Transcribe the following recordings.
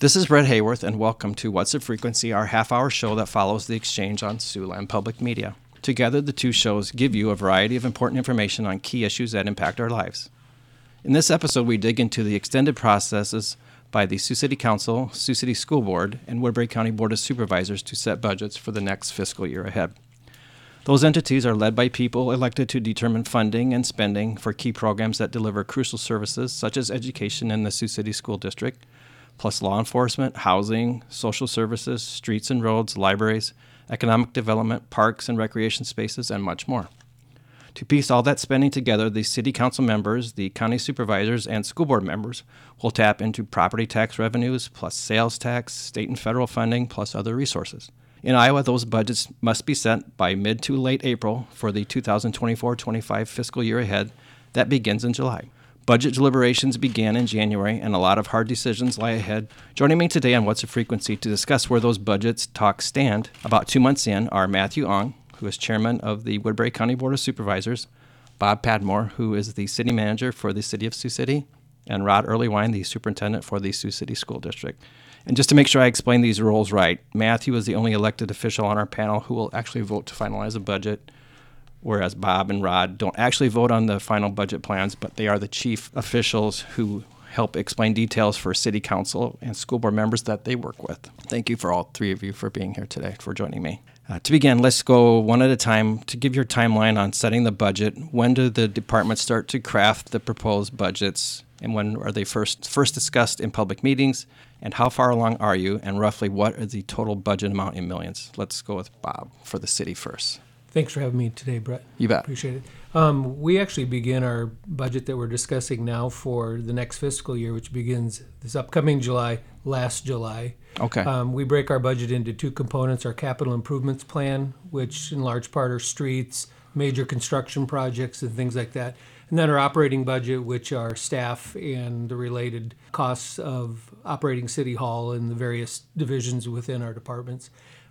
This is Brett Hayworth, and welcome to What's the Frequency, our half hour show that follows the exchange on Siouxland Public Media. Together, the two shows give you a variety of important information on key issues that impact our lives. In this episode, we dig into the extended processes by the Sioux City Council, Sioux City School Board, and Woodbury County Board of Supervisors to set budgets for the next fiscal year ahead. Those entities are led by people elected to determine funding and spending for key programs that deliver crucial services such as education in the Sioux City School District, plus law enforcement, housing, social services, streets and roads, libraries, economic development, parks and recreation spaces, and much more. To piece all that spending together, the City Council members, the county supervisors, and school board members will tap into property tax revenues, plus sales tax, state and federal funding, plus other resources. In Iowa, those budgets must be sent by mid to late April for the 2024 25 fiscal year ahead that begins in July. Budget deliberations began in January, and a lot of hard decisions lie ahead. Joining me today on What's the Frequency to discuss where those budgets talks stand about two months in are Matthew Ong, who is chairman of the Woodbury County Board of Supervisors, Bob Padmore, who is the city manager for the city of Sioux City, and Rod Earlywine, the superintendent for the Sioux City School District. And just to make sure I explain these roles right, Matthew is the only elected official on our panel who will actually vote to finalize a budget, whereas Bob and Rod don't actually vote on the final budget plans, but they are the chief officials who help explain details for city council and school board members that they work with. Thank you for all three of you for being here today, for joining me. Uh, to begin, let's go one at a time to give your timeline on setting the budget. When do the departments start to craft the proposed budgets, and when are they first first discussed in public meetings? And how far along are you? And roughly, what is the total budget amount in millions? Let's go with Bob for the city first. Thanks for having me today, Brett. You bet. Appreciate it. Um, we actually begin our budget that we're discussing now for the next fiscal year, which begins this upcoming July, last July. Okay. Um, we break our budget into two components our capital improvements plan, which in large part are streets, major construction projects, and things like that. And then our operating budget, which are staff and the related costs of operating City Hall and the various divisions within our departments.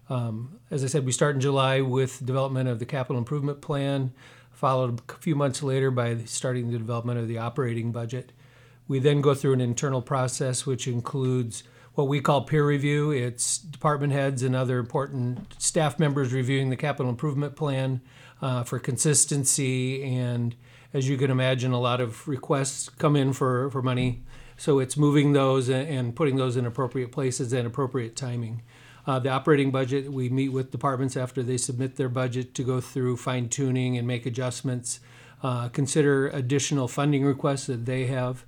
Um, as I said, we start in July with development of the capital improvement plan, followed a few months later by starting the development of the operating budget. We then go through an internal process which includes what we call peer review. It's department heads and other important staff members reviewing the capital improvement plan uh, for consistency. And as you can imagine, a lot of requests come in for, for money. So it's moving those and, and putting those in appropriate places and appropriate timing. Uh, the operating budget, we meet with departments after they submit their budget to go through fine tuning and make adjustments, uh, consider additional funding requests that they have.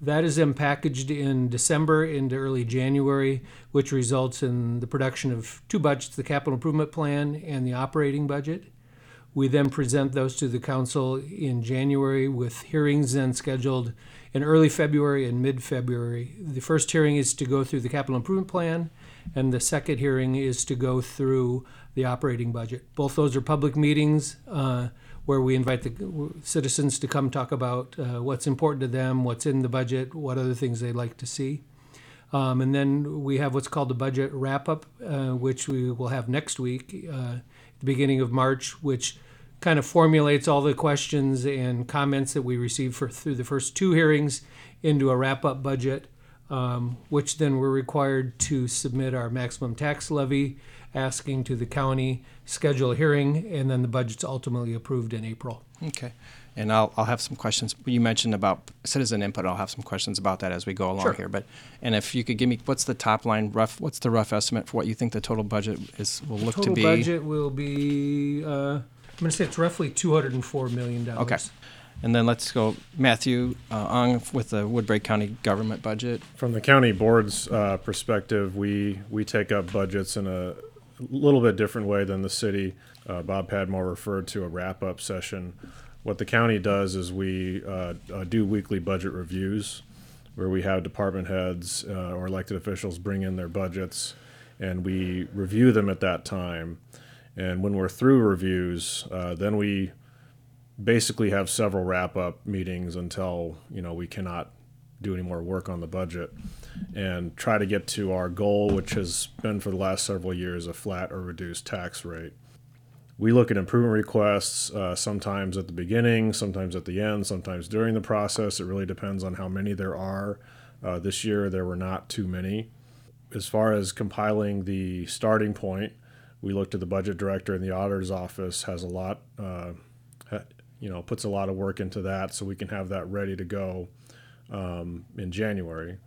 That is then packaged in December into early January, which results in the production of two budgets the capital improvement plan and the operating budget. We then present those to the council in January with hearings then scheduled in early February and mid February. The first hearing is to go through the capital improvement plan, and the second hearing is to go through the operating budget. Both those are public meetings uh, where we invite the citizens to come talk about uh, what's important to them, what's in the budget, what other things they'd like to see. Um, and then we have what's called the budget wrap up, uh, which we will have next week, uh, the beginning of March, which kind of formulates all the questions and comments that we received for through the first two hearings into a wrap up budget um, which then we're required to submit our maximum tax levy, asking to the county, schedule a hearing, and then the budget's ultimately approved in April. Okay. And I'll, I'll have some questions. You mentioned about citizen input. I'll have some questions about that as we go along Sure. here. But and if you could give me what's the top line rough? What's the rough estimate for what you think the total budget is will look Total to be? Total budget will be, uh, I'm going to say it's roughly $204 million. Okay. And then let's go Matthew uh, Ong with the Woodbury County government budget. From the county board's uh, perspective, we, we take up budgets in a little bit different way than the city. Uh, Bob Padmore referred to a wrap-up session. What the county does is we uh, uh, do weekly budget reviews where we have department heads uh, or elected officials bring in their budgets and we review them at that time. And when we're through reviews, then we basically have several wrap up meetings until you know we cannot do any more work on the budget and try to get to our goal which has been for the last several years a flat or reduced tax rate. We look at improvement requests uh, sometimes at the beginning sometimes at the end sometimes during the process. It really depends on how many there are. Uh, this year there were not too many. As far as compiling the starting point, we looked at the budget director and the auditor's office has a lot, uh, you know, puts a lot of work into that, so we can have that ready to go um, in January.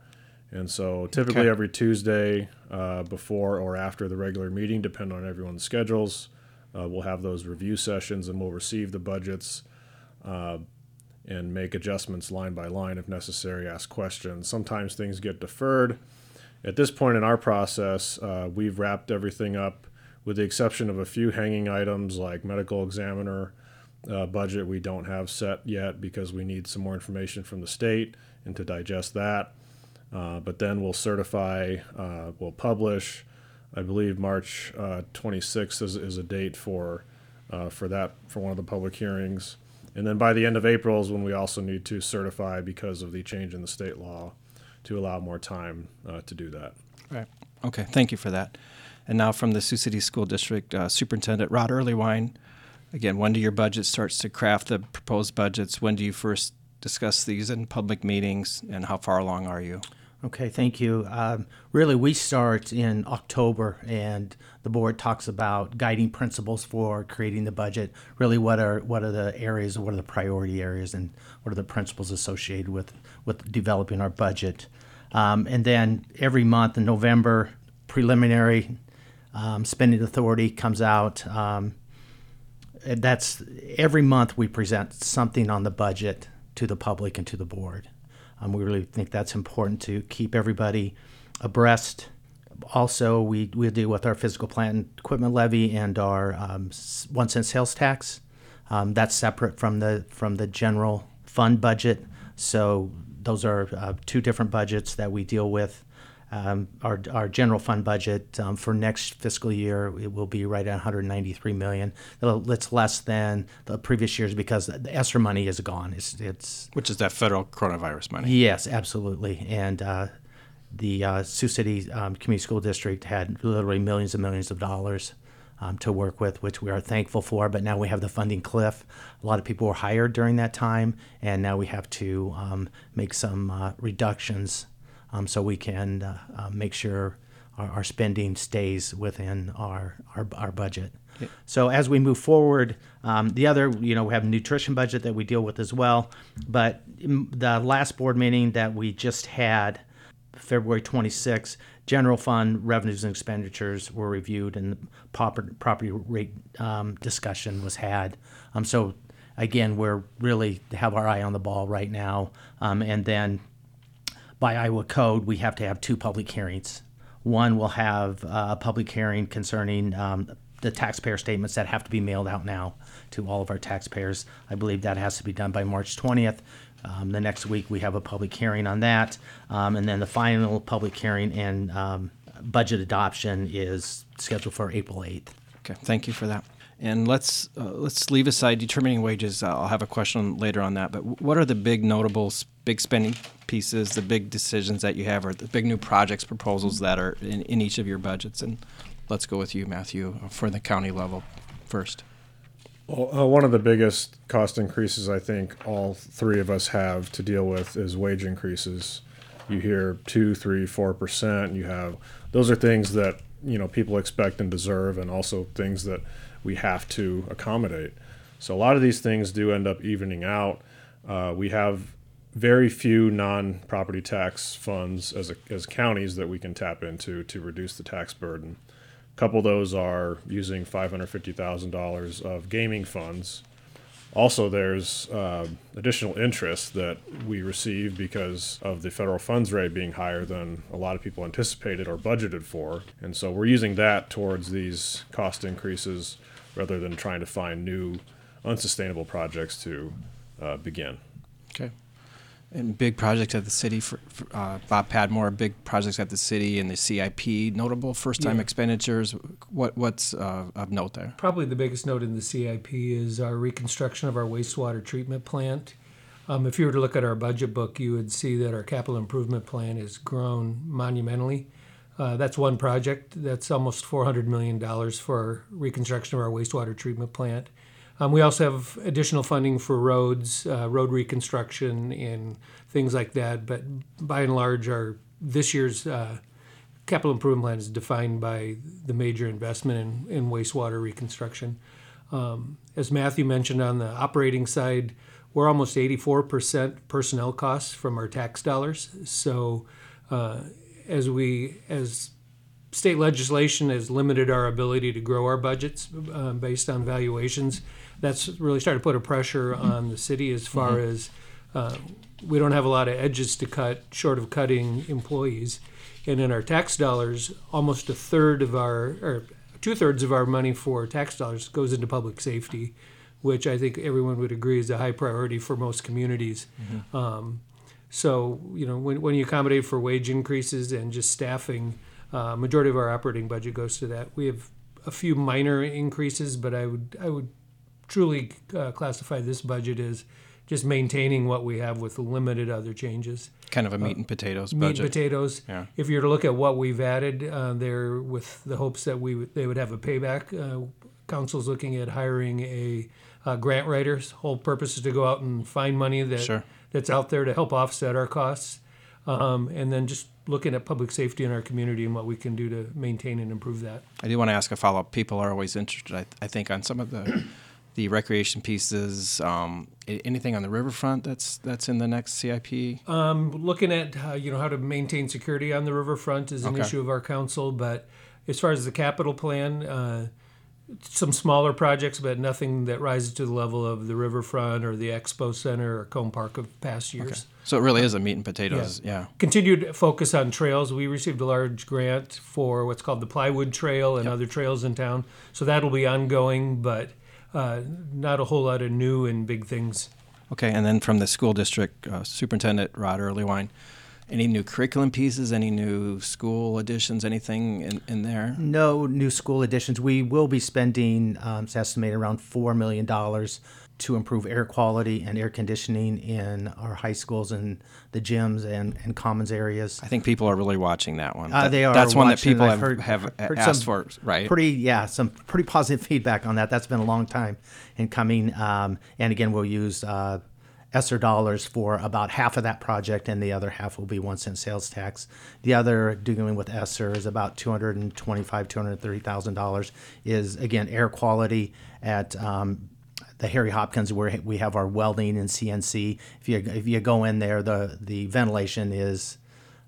And so typically Okay. every Tuesday uh, before or after the regular meeting, depending on everyone's schedules, uh, we'll have those review sessions and we'll receive the budgets uh, and make adjustments line by line if necessary, ask questions. Sometimes things get deferred. At this point in our process, uh, we've wrapped everything up with the exception of a few hanging items like medical examiner uh, budget we don't have set yet because we need some more information from the state and to digest that. Uh, but then we'll certify, uh, we'll publish. I believe March uh, 26th is, is a date for uh, for that for one of the public hearings. And then by the end of April is when we also need to certify because of the change in the state law to allow more time uh, to do that. Right. Okay, thank you for that. And now from the Sioux City School District uh, Superintendent Rod Earlywine. Again, when do your budget starts to craft the proposed budgets? When do you first discuss these in public meetings, and how far along are you? Okay, thank you. Um, really, we start in October, and the board talks about guiding principles for creating the budget. Really, what are what are the areas, what are the priority areas, and what are the principles associated with with developing our budget? Um, and then every month in November, preliminary um, spending authority comes out. Um, that's every month we present something on the budget to the public and to the board. Um, we really think that's important to keep everybody abreast. Also, we, we deal with our physical plant and equipment levy and our um, one cent sales tax. Um, that's separate from the from the general fund budget. So those are uh, two different budgets that we deal with. Um, our, our general fund budget um, for next fiscal year it will be right at 193 million. It's less than the previous years because the ESSER money is gone. It's it's Which is that federal coronavirus money? Yes, absolutely. And uh, the uh, Sioux City um, Community School District had literally millions and millions of dollars um, to work with, which we are thankful for. But now we have the funding cliff. A lot of people were hired during that time, and now we have to um, make some uh, reductions um, so we can uh, uh, make sure our, our spending stays within our, our, our budget. So as we move forward, um, the other, you know, we have a nutrition budget that we deal with as well. But the last board meeting that we just had, February 26th, general fund revenues and expenditures were reviewed and the proper, property rate um, discussion was had. Um, so again, we're really have our eye on the ball right now. Um, and then by Iowa code, we have to have two public hearings. One will have uh, a public hearing concerning um, the taxpayer statements that have to be mailed out now to all of our taxpayers. I believe that has to be done by March 20th. Um, the next week, we have a public hearing on that. Um, and then the final public hearing and um, budget adoption is scheduled for April 8th. Okay, thank you for that. And let's uh, let's leave aside determining wages. Uh, I'll have a question later on that. But what are the big notable, big spending pieces, the big decisions that you have, or the big new projects proposals that are in, in each of your budgets? And let's go with you, Matthew, for the county level first. Well, uh, one of the biggest cost increases I think all three of us have to deal with is wage increases. You hear two, three, four percent. You have those are things that you know people expect and deserve, and also things that we have to accommodate. So a lot of these things do end up evening out. Uh, we have very few non-property tax funds as a, as counties that we can tap into to reduce the tax burden. A couple of those are using $550,000 of gaming funds. Also, there's uh, additional interest that we receive because of the federal funds rate being higher than a lot of people anticipated or budgeted for. And so we're using that towards these cost increases rather than trying to find new unsustainable projects to uh, begin. Okay. And big projects at the city for, for uh, Bob Padmore, big projects at the city and the CIP, notable first-time Yeah. expenditures. What what's uh, of note there? Probably the biggest note in the CIP is our reconstruction of our wastewater treatment plant. Um, if you were to look at our budget book, you would see that our capital improvement plan has grown monumentally. Uh, that's one project. That's almost $400 million for reconstruction of our wastewater treatment plant. Um, we also have additional funding for roads, uh, road reconstruction, and things like that. But by and large, our this year's uh, capital improvement plan is defined by the major investment in, in wastewater reconstruction. Um, as Matthew mentioned on the operating side, we're almost 84% personnel costs from our tax dollars. So uh, as we as state legislation has limited our ability to grow our budgets uh, based on valuations. That's really started to put a pressure on the city as far as uh, we don't have a lot of edges to cut short of cutting employees. And in our tax dollars, almost a third of our, or two thirds of our money for tax dollars goes into public safety, which I think everyone would agree is a high priority for most communities. Um, so, you know, when, when you accommodate for wage increases and just staffing, uh, majority of our operating budget goes to that. We have a few minor increases, but I would I would truly uh, classify this budget as just maintaining what we have with limited other changes. Kind of a meat and potatoes Meat budget. and potatoes. Yeah. If you're to look at what we've added uh, there, with the hopes that we would, they would have a payback, uh, council's looking at hiring a, uh grant writer's whole purpose is to go out and find money that Sure. That's out there to help offset our costs, um, and then just looking at public safety in our community and what we can do to maintain and improve that. I do want to ask a follow up. People are always interested, I, I think, on some of the the recreation pieces. Um, anything on the riverfront that's that's in the next CIP? Um, looking at how, you know how to maintain security on the riverfront is an Okay. issue of our council, but as far as the capital plan, uh, some smaller projects, but nothing that rises to the level of the riverfront or the expo center or Cone Park of past years. So it really is a meat and potatoes. Yeah. Continued focus on trails. We received a large grant for what's called the Plywood Trail and other trails in town, so that'll be ongoing, but uh, not a whole lot of new and big things. Okay. And then from the school district uh, superintendent Rod Earlywine, any new curriculum pieces? Any new school additions? Anything in, in there? No new school additions. We will be spending, um, it's estimated around $4 million to improve air quality and air conditioning in our high schools and the gyms and, and commons areas. I think people are really watching that one. Uh, they are That's one that people have, heard- have heard asked for, right? Pretty, yeah, some pretty positive feedback on that. That's been a long time in coming. Um, and again, we'll use uh, ESSER dollars for about half of that project, and the other half will be one cent sales tax. The other dealing with ESSER is about two hundred and twenty-five, two hundred thirty thousand dollars. Is again air quality at um, the Harry Hopkins where we have our welding and CNC. If you if you go in there, the the ventilation is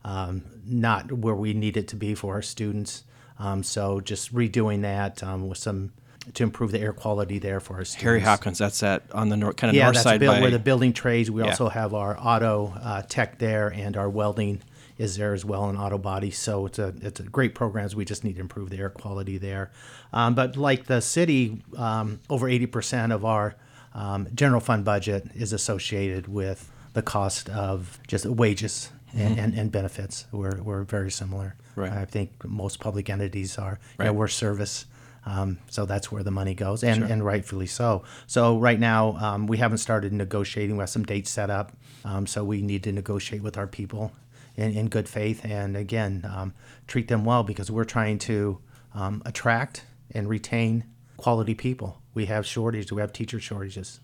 um, not where we need it to be for our students. Um, so just redoing that um, with some to improve the air quality there for our students. Harry Hopkins. That's that on the north, kind of Yeah, north that's side built by where the building trades. We Yeah. also have our auto uh, tech there, and our welding is there as well, and auto body. So it's a it's a great programs. We just need to improve the air quality there. Um, but like the city, um, over eighty percent of our um, general fund budget is associated with the cost of just wages and, and, and benefits. We're we're very similar. Mm-hmm. Right. I think most public entities are. You know, Right. we're service. Um, so that's where the money goes, and, and rightfully so. So right now, um, we haven't started negotiating. We have some dates set up, um, so we need to negotiate with our people in, in good faith, and again, um, treat them well because we're trying to um, attract and retain quality people. We have shortages. We have teacher shortages.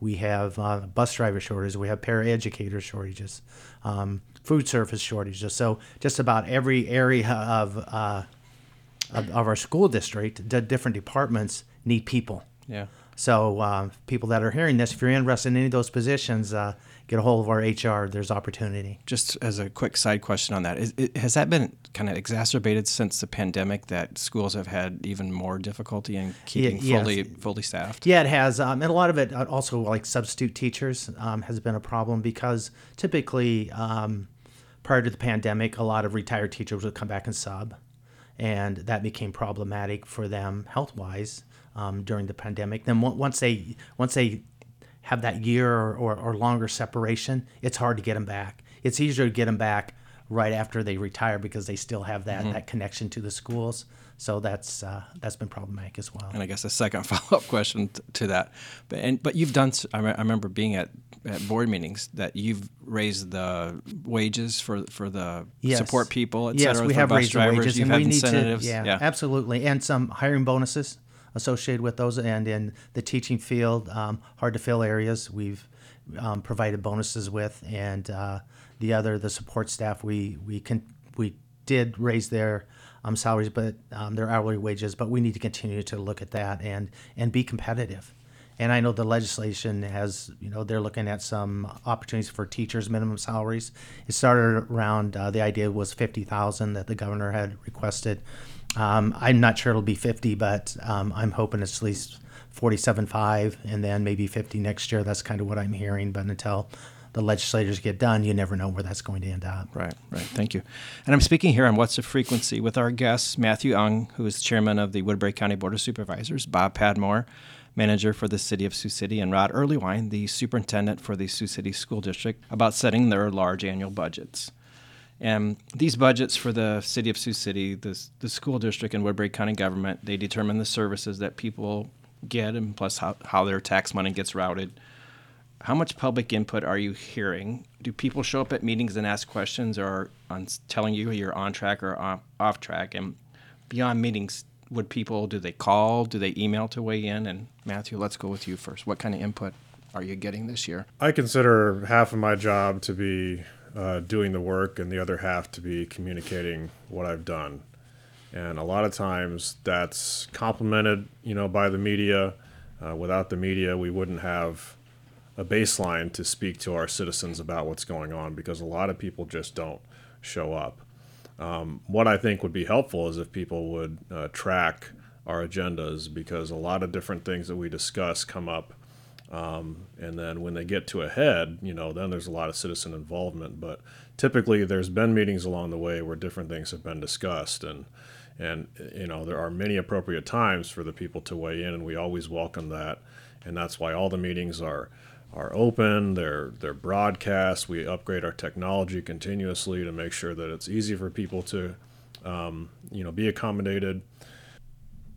We have uh, bus driver shortages. We have paraeducator shortages, um, food service shortages. So just about every area of uh, of, of our school district, the different departments need people. yeah. So uh, people that are hearing this, if you're interested in any of those positions, uh, get a hold of our HR. There's opportunity. Just as a quick side question on that, is, it, has that been kind of exacerbated since the pandemic that schools have had even more difficulty in keeping yes. fully fully staffed? Yeah, it has, um, and a lot of it uh, also like substitute teachers um, has been a problem because typically um, prior to the pandemic, a lot of retired teachers would come back and sub, and that became problematic for them health wise um, during the pandemic. Then once they once they have that year or, or, or longer separation, it's hard to get them back. It's easier to get them back right after they retire because they still have that, that connection to the schools. So that's uh, that's been problematic as well. And I guess a second follow up question t- to that, but and but you've done. I, re- I remember being at, at board meetings that you've raised the wages for for the Yes. support people, et yes, cetera, we have raised the drivers. wages, You've and we need to. Yeah, absolutely, and some hiring bonuses associated with those. And in the teaching field, um, hard to fill areas, we've um, provided bonuses with, and uh, the other, the support staff, we we can we did raise their um, salaries, but um, their hourly wages. But we need to continue to look at that and and be competitive. And I know the legislation has, you know, they're looking at some opportunities for teachers' minimum salaries. It started around uh, the idea was fifty thousand that the governor had requested. Um, I'm not sure it'll be fifty, but um, I'm hoping it's at least forty-seven five, and then maybe fifty next year. That's kind of what I'm hearing. But until the legislators get done, you never know where that's going to end up. Right, right. Thank you. And I'm speaking here on What's the Frequency with our guests, Matthew Ong, who is chairman of the Woodbury County Board of Supervisors, Bob Padmore, manager for the city of Sioux City, and Rod Earlywine, the superintendent for the Sioux City School District, about setting their large annual budgets. And these budgets for the city of Sioux City, the, the school district, and Woodbury County government, they determine the services that people get and plus how, how their tax money gets routed. How much public input are you hearing? Do people show up at meetings and ask questions or on telling you you're on track or off, track? And beyond meetings, would people do they call? Do they email to weigh in? And Matthew, let's go with you first. What kind of input are you getting this year? I consider half of my job to be uh, doing the work and the other half to be communicating what I've done. And a lot of times that's complemented, you know, by the media. Uh, without the media, we wouldn't have a baseline to speak to our citizens about what's going on because a lot of people just don't show up. Um, what I think would be helpful is if people would uh, track our agendas because a lot of different things that we discuss come up. Um, and then when they get to a head, you know, then there's a lot of citizen involvement. But typically, there's been meetings along the way where different things have been discussed, and and you know there are many appropriate times for the people to weigh in, and we always welcome that. And that's why all the meetings are are open. They're they're broadcast. We upgrade our technology continuously to make sure that it's easy for people to, um, you know, be accommodated.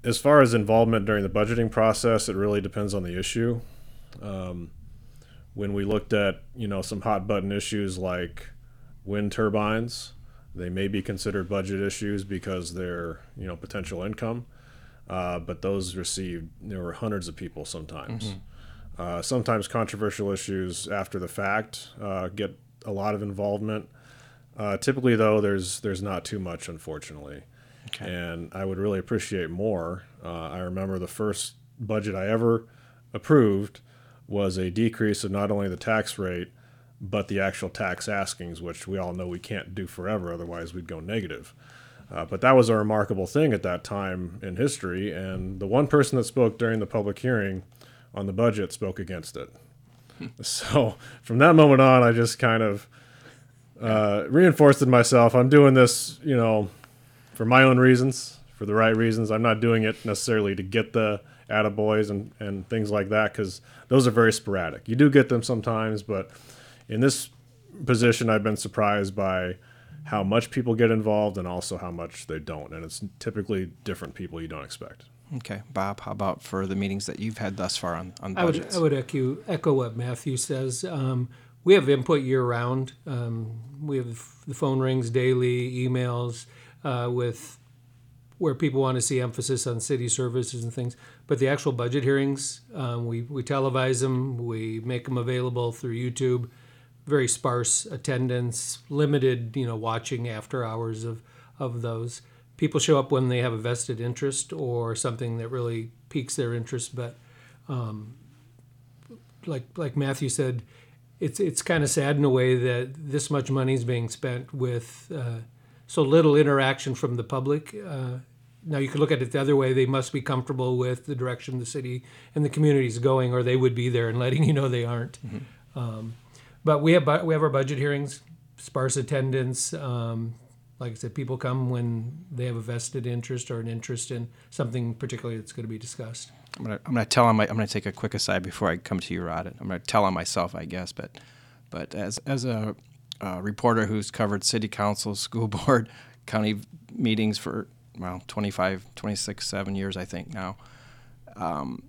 As far as involvement during the budgeting process, it really depends on the issue. Um, when we looked at you know some hot button issues like wind turbines, they may be considered budget issues because they're you know potential income, uh, but those received there were hundreds of people sometimes. Mm-hmm uh, sometimes controversial issues after the fact uh, get a lot of involvement. Uh, typically, though, there's there's not too much, unfortunately. Okay. And I would really appreciate more. Uh, I remember the first budget I ever approved was a decrease of not only the tax rate but the actual tax askings, which we all know we can't do forever, otherwise we'd go negative. Uh, but that was a remarkable thing at that time in history. And the one person that spoke during the public hearing on the budget spoke against it. so from that moment on, I just kind of uh, reinforced in myself. I'm doing this, you know, for my own reasons, for the right reasons. I'm not doing it necessarily to get the attaboys and, and things like that because those are very sporadic. You do get them sometimes, but in this position, I've been surprised by how much people get involved and also how much they don't. And it's typically different people you don't expect. Okay, Bob, how about for the meetings that you've had thus far on, on I would, budgets? I would echo, echo what Matthew says. Um, we have input year round. Um, we have the phone rings daily, emails uh, with where people want to see emphasis on city services and things. But the actual budget hearings, um, we, we televise them, we make them available through YouTube. Very sparse attendance, limited, you know, watching after hours of, of those people show up when they have a vested interest or something that really piques their interest. But um, like like Matthew said, it's it's kind of sad in a way that this much money is being spent with uh, so little interaction from the public. Uh, now you could look at it the other way. They must be comfortable with the direction the city and the community is going, or they would be there and letting you know they aren't. Mm-hmm. Um, but we have we have our budget hearings, sparse attendance. Um, like I said, people come when they have a vested interest or an interest in something particularly that's going to be discussed. I'm gonna, I'm gonna tell on my, I'm gonna take a quick aside before I come to you, Rod. I'm gonna tell on myself, I guess, but, but as as a reporter who's covered city council, school board, county meetings for well 25, 26, seven years, I think now. Um,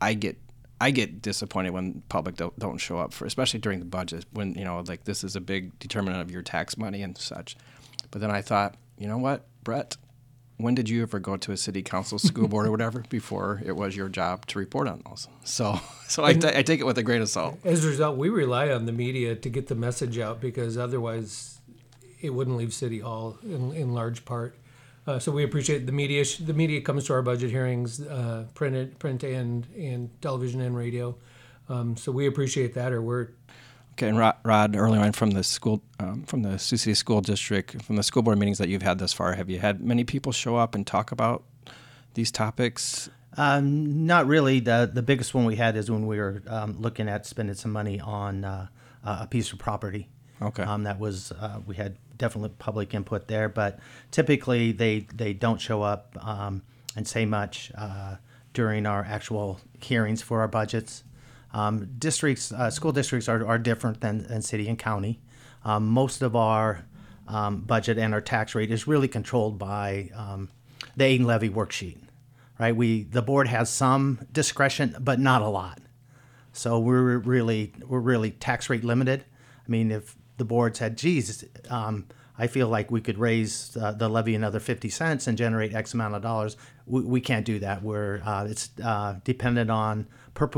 I get I get disappointed when public don't, don't show up for, especially during the budget when you know like this is a big determinant of your tax money and such. But then I thought, you know what, Brett, when did you ever go to a city council, school board, or whatever before it was your job to report on those? So, so I, t- I take it with a grain of salt. As a result, we rely on the media to get the message out because otherwise, it wouldn't leave City Hall in, in large part. Uh, so we appreciate the media. sh- The media comes to our budget hearings, uh, printed, print and and television and radio. Um, so we appreciate that. Or we're And Rod, Rod earlier on from the school, um, from the Sioux City School District, from the school board meetings that you've had thus far, have you had many people show up and talk about these topics? Um, not really. The the biggest one we had is when we were um, looking at spending some money on uh, a piece of property. Okay. Um, that was uh, we had definitely public input there, but typically they they don't show up um, and say much uh, during our actual hearings for our budgets. Um, districts, uh, school districts are, are different than, than city and county. Um, most of our um, budget and our tax rate is really controlled by um, the aid and levy worksheet, right? We the board has some discretion, but not a lot. So we're really we're really tax rate limited. I mean, if the board said, "Geez, um, I feel like we could raise uh, the levy another fifty cents and generate X amount of dollars," we, we can't do that. We're uh, it's uh, dependent on per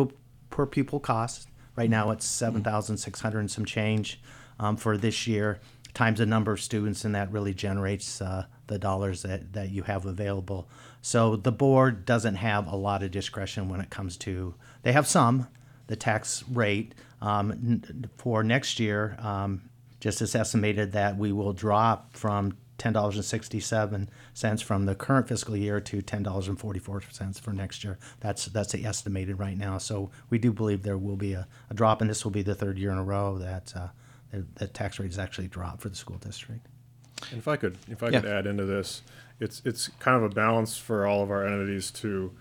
per pupil cost. Right now, it's seven thousand six hundred and some change um, for this year times the number of students, and that really generates uh, the dollars that, that you have available. So the board doesn't have a lot of discretion when it comes to, they have some, the tax rate. Um, n- for next year, um, just as estimated that we will drop from $10.67 from the current fiscal year to $10.44 for next year. That's that's estimated right now. So we do believe there will be a, a drop, and this will be the third year in a row that uh, the, the tax rate has actually dropped for the school district. And if I could, if I Yeah. could add into this, it's it's kind of a balance for all of our entities to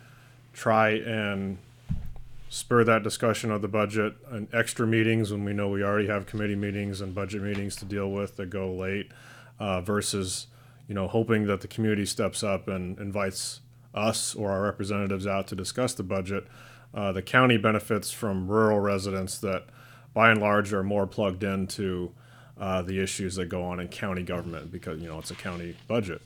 try and spur that discussion of the budget and extra meetings when we know we already have committee meetings and budget meetings to deal with that go late, uh, versus you know hoping that the community steps up and invites us or our representatives out to discuss the budget. Uh, the county benefits from rural residents that, by and large, are more plugged into uh, the issues that go on in county government because you know it's a county budget.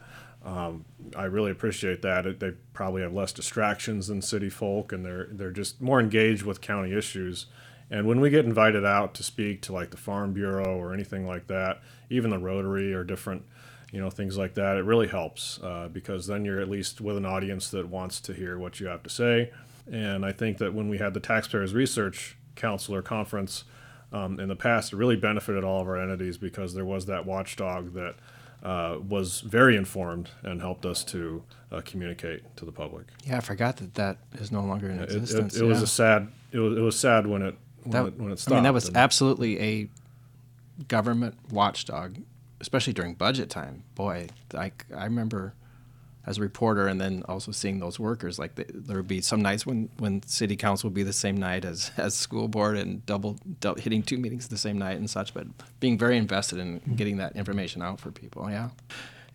Um, I really appreciate that. It, they probably have less distractions than city folk, and they're they're just more engaged with county issues. And when we get invited out to speak to like the Farm Bureau or anything like that, even the Rotary or different, you know, things like that, it really helps uh, because then you're at least with an audience that wants to hear what you have to say. And I think that when we had the Taxpayers Research Council or conference um, in the past, it really benefited all of our entities because there was that watchdog that uh, was very informed and helped us to uh, communicate to the public. Yeah, I forgot that that is no longer in It, existence. it, it was yeah. a sad. It was, it was sad when it when, That- it, when it I mean, that was and- absolutely a government watchdog, especially during budget time. Boy, I, I remember as a reporter and then also seeing those workers. Like the, there would be some nights when, when city council would be the same night as, as school board and double, dou- hitting two meetings the same night and such, but being very invested in getting that information out for people. Yeah.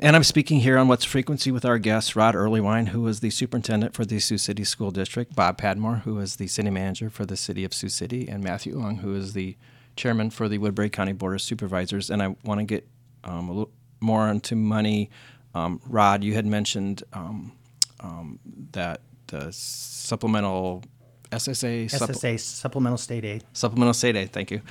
And I'm speaking here on What's Frequency with our guest, Rod Earlywine, who is the superintendent for the Sioux City School District, Bob Padmore, who is the city manager for the city of Sioux City, and Matthew Ong, who is the chairman for the Woodbury County Board of Supervisors. And I want to get um, a little more into money. Um, Rod, you had mentioned um, um, that the supplemental SSA, supple- SSA supplemental state aid. supplemental state aid. Thank you.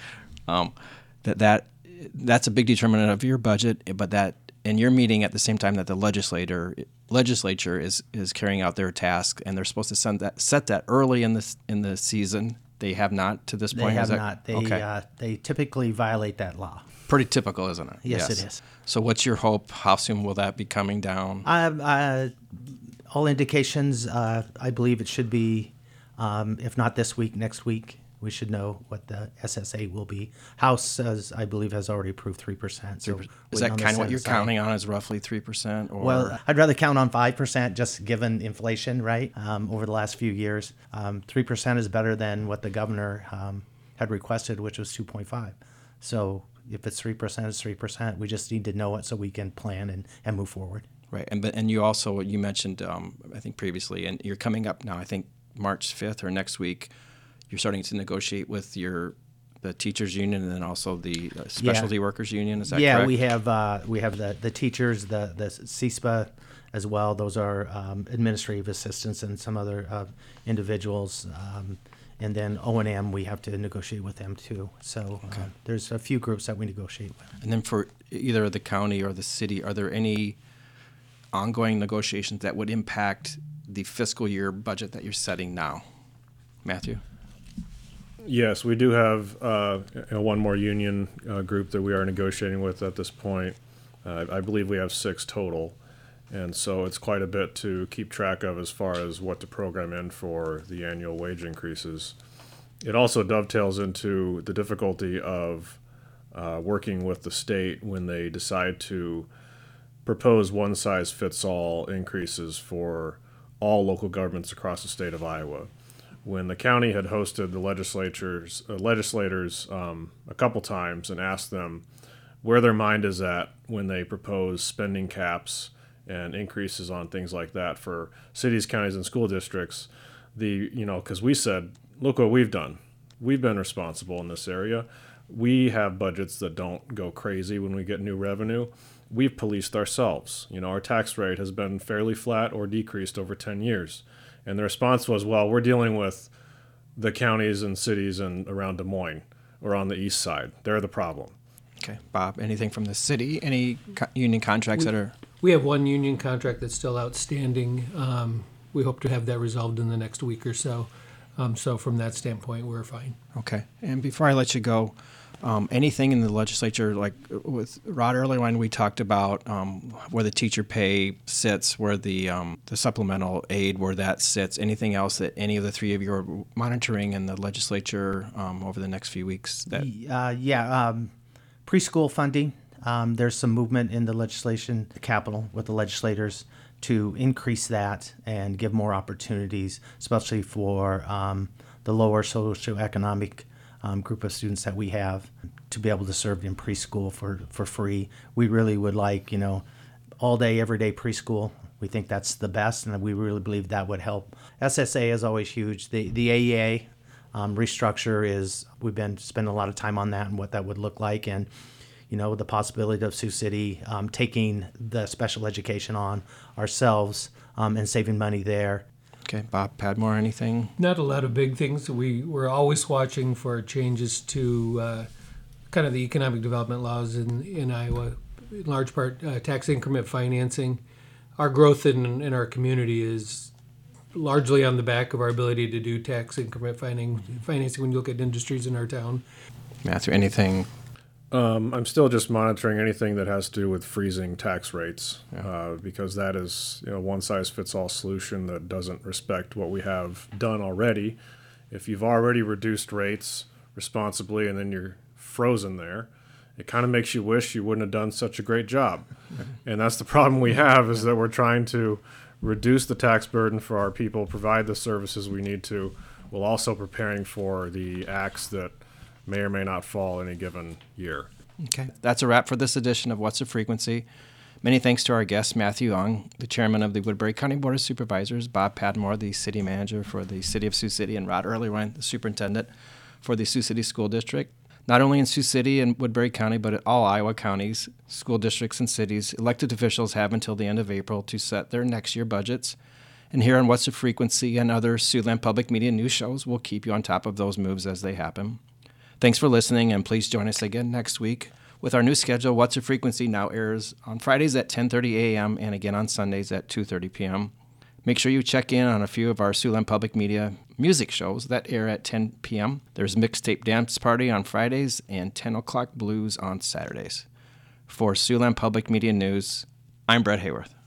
Um, that that that's a big determinant of your budget, but that in your meeting at the same time that the legislator legislature is is carrying out their task, and they're supposed to send that set that early in this in the season. They have not to this point. They have that- not. They okay. uh, they typically violate that law. Pretty typical, isn't it? Yes, it is. So, what's your hope? How soon will that be coming down? Uh, uh, all indications, uh, I believe it should be, um, if not this week, next week. We should know what the SSA will be. House, I believe, has already approved three percent. So is that kind of what you're counting on? Is roughly three percent? Or Well, I'd rather count on five percent, just given inflation, right? Um, over the last few years, three percent is better than what the governor um, had requested, which was two point five. So if it's three percent, it's three percent. We just need to know it so we can plan and, and move forward. Right, and but and you also you mentioned um, I think previously, and you're coming up now. I think March fifth or next week, you're starting to negotiate with your the teachers union and then also the uh, specialty workers union. Is that yeah, correct? we have uh, we have the the teachers, the the CISPA as well. Those are um, administrative assistants and some other uh, individuals. Um, and then O and M we have to negotiate with them too. So uh, there's a few groups that we negotiate with. And then for either the county or the city, are there any ongoing negotiations that would impact the fiscal year budget that you're setting now? Matthew? Yes, we do have uh, you know, one more union uh, group that we are negotiating with at this point. Uh, I believe we have six total. And so it's quite a bit to keep track of as far as what to program in for the annual wage increases. It also dovetails into the difficulty of uh, working with the state when they decide to propose one size fits all increases for all local governments across the state of Iowa. When the county had hosted the legislatures, uh, legislators um, a couple times and asked them where their mind is at when they propose spending caps and increases on things like that for cities, counties, and school districts. The you know because we said, look what we've done. We've been responsible in this area. We have budgets that don't go crazy when we get new revenue. We've policed ourselves. You know, our tax rate has been fairly flat or decreased over 10 years. And the response was, well, we're dealing with the counties and cities and around Des Moines or on the east side. They're the problem. Okay, Bob, anything from the city? Any co- union contracts that are, We have one union contract that's still outstanding. Um, we hope to have that resolved in the next week or so. Um, so from that standpoint, we're fine. okay. And before I let you go, um, anything in the legislature, like with Rod earlier when we talked about um, where the teacher pay sits, where the um, the supplemental aid, where that sits, anything else that any of the three of you are monitoring in the legislature um, over the next few weeks that Uh, yeah, um, preschool funding. Um, there's some movement in the legislation, the capital with the legislators to increase that and give more opportunities, especially for the lower socioeconomic um, group of students that we have, to be able to serve in preschool for, for free. We really would like, you know, all day, every day preschool. We think that's the best, and we really believe that would help. SSA is always huge. The the AEA um, restructure is we've been spending a lot of time on that and what that would look like, and you know the possibility of Sioux City um, taking the special education on ourselves um, and saving money there. Okay, Bob Padmore, anything? Not a lot of big things. We we're always watching for changes to uh, kind of the economic development laws in in Iowa. In large part, uh, tax increment financing. Our growth in in our community is largely on the back of our ability to do tax increment financing. Financing when you look at industries in our town. Matthew, anything? Um, I'm still just monitoring anything that has to do with freezing tax rates uh, because that is you know one size fits all solution that doesn't respect what we have done already. If you've already reduced rates responsibly and then you're frozen there, it kind of makes you wish you wouldn't have done such a great job. And that's the problem we have is that we're trying to reduce the tax burden for our people, provide the services we need to, while also preparing for the acts that may or may not fall any given year. Okay, that's a wrap for this edition of What's the Frequency. Many thanks to our guest, Matthew Ong, the chairman of the Woodbury County Board of Supervisors, Bob Padmore, the city manager for the city of Sioux City, and Rod Earlywine, the superintendent for the Sioux City School District. Not only in Sioux City and Woodbury County, but at all Iowa counties, school districts, and cities, elected officials have until the end of April to set their next year budgets. And here on What's the Frequency and other Siouxland Public Media news shows, we'll keep you on top of those moves as they happen. Thanks for listening, and please join us again next week with our new schedule. What's the frequency now airs on Fridays at 10:30 a.m. and again on Sundays at 2:30 p.m. Make sure you check in on a few of our Siouxland Public Media music shows that air at 10 p.m. There's Mixtape Dance Party on Fridays and 10 o'clock Blues on Saturdays. For Siouxland Public Media News, I'm Brett Hayworth.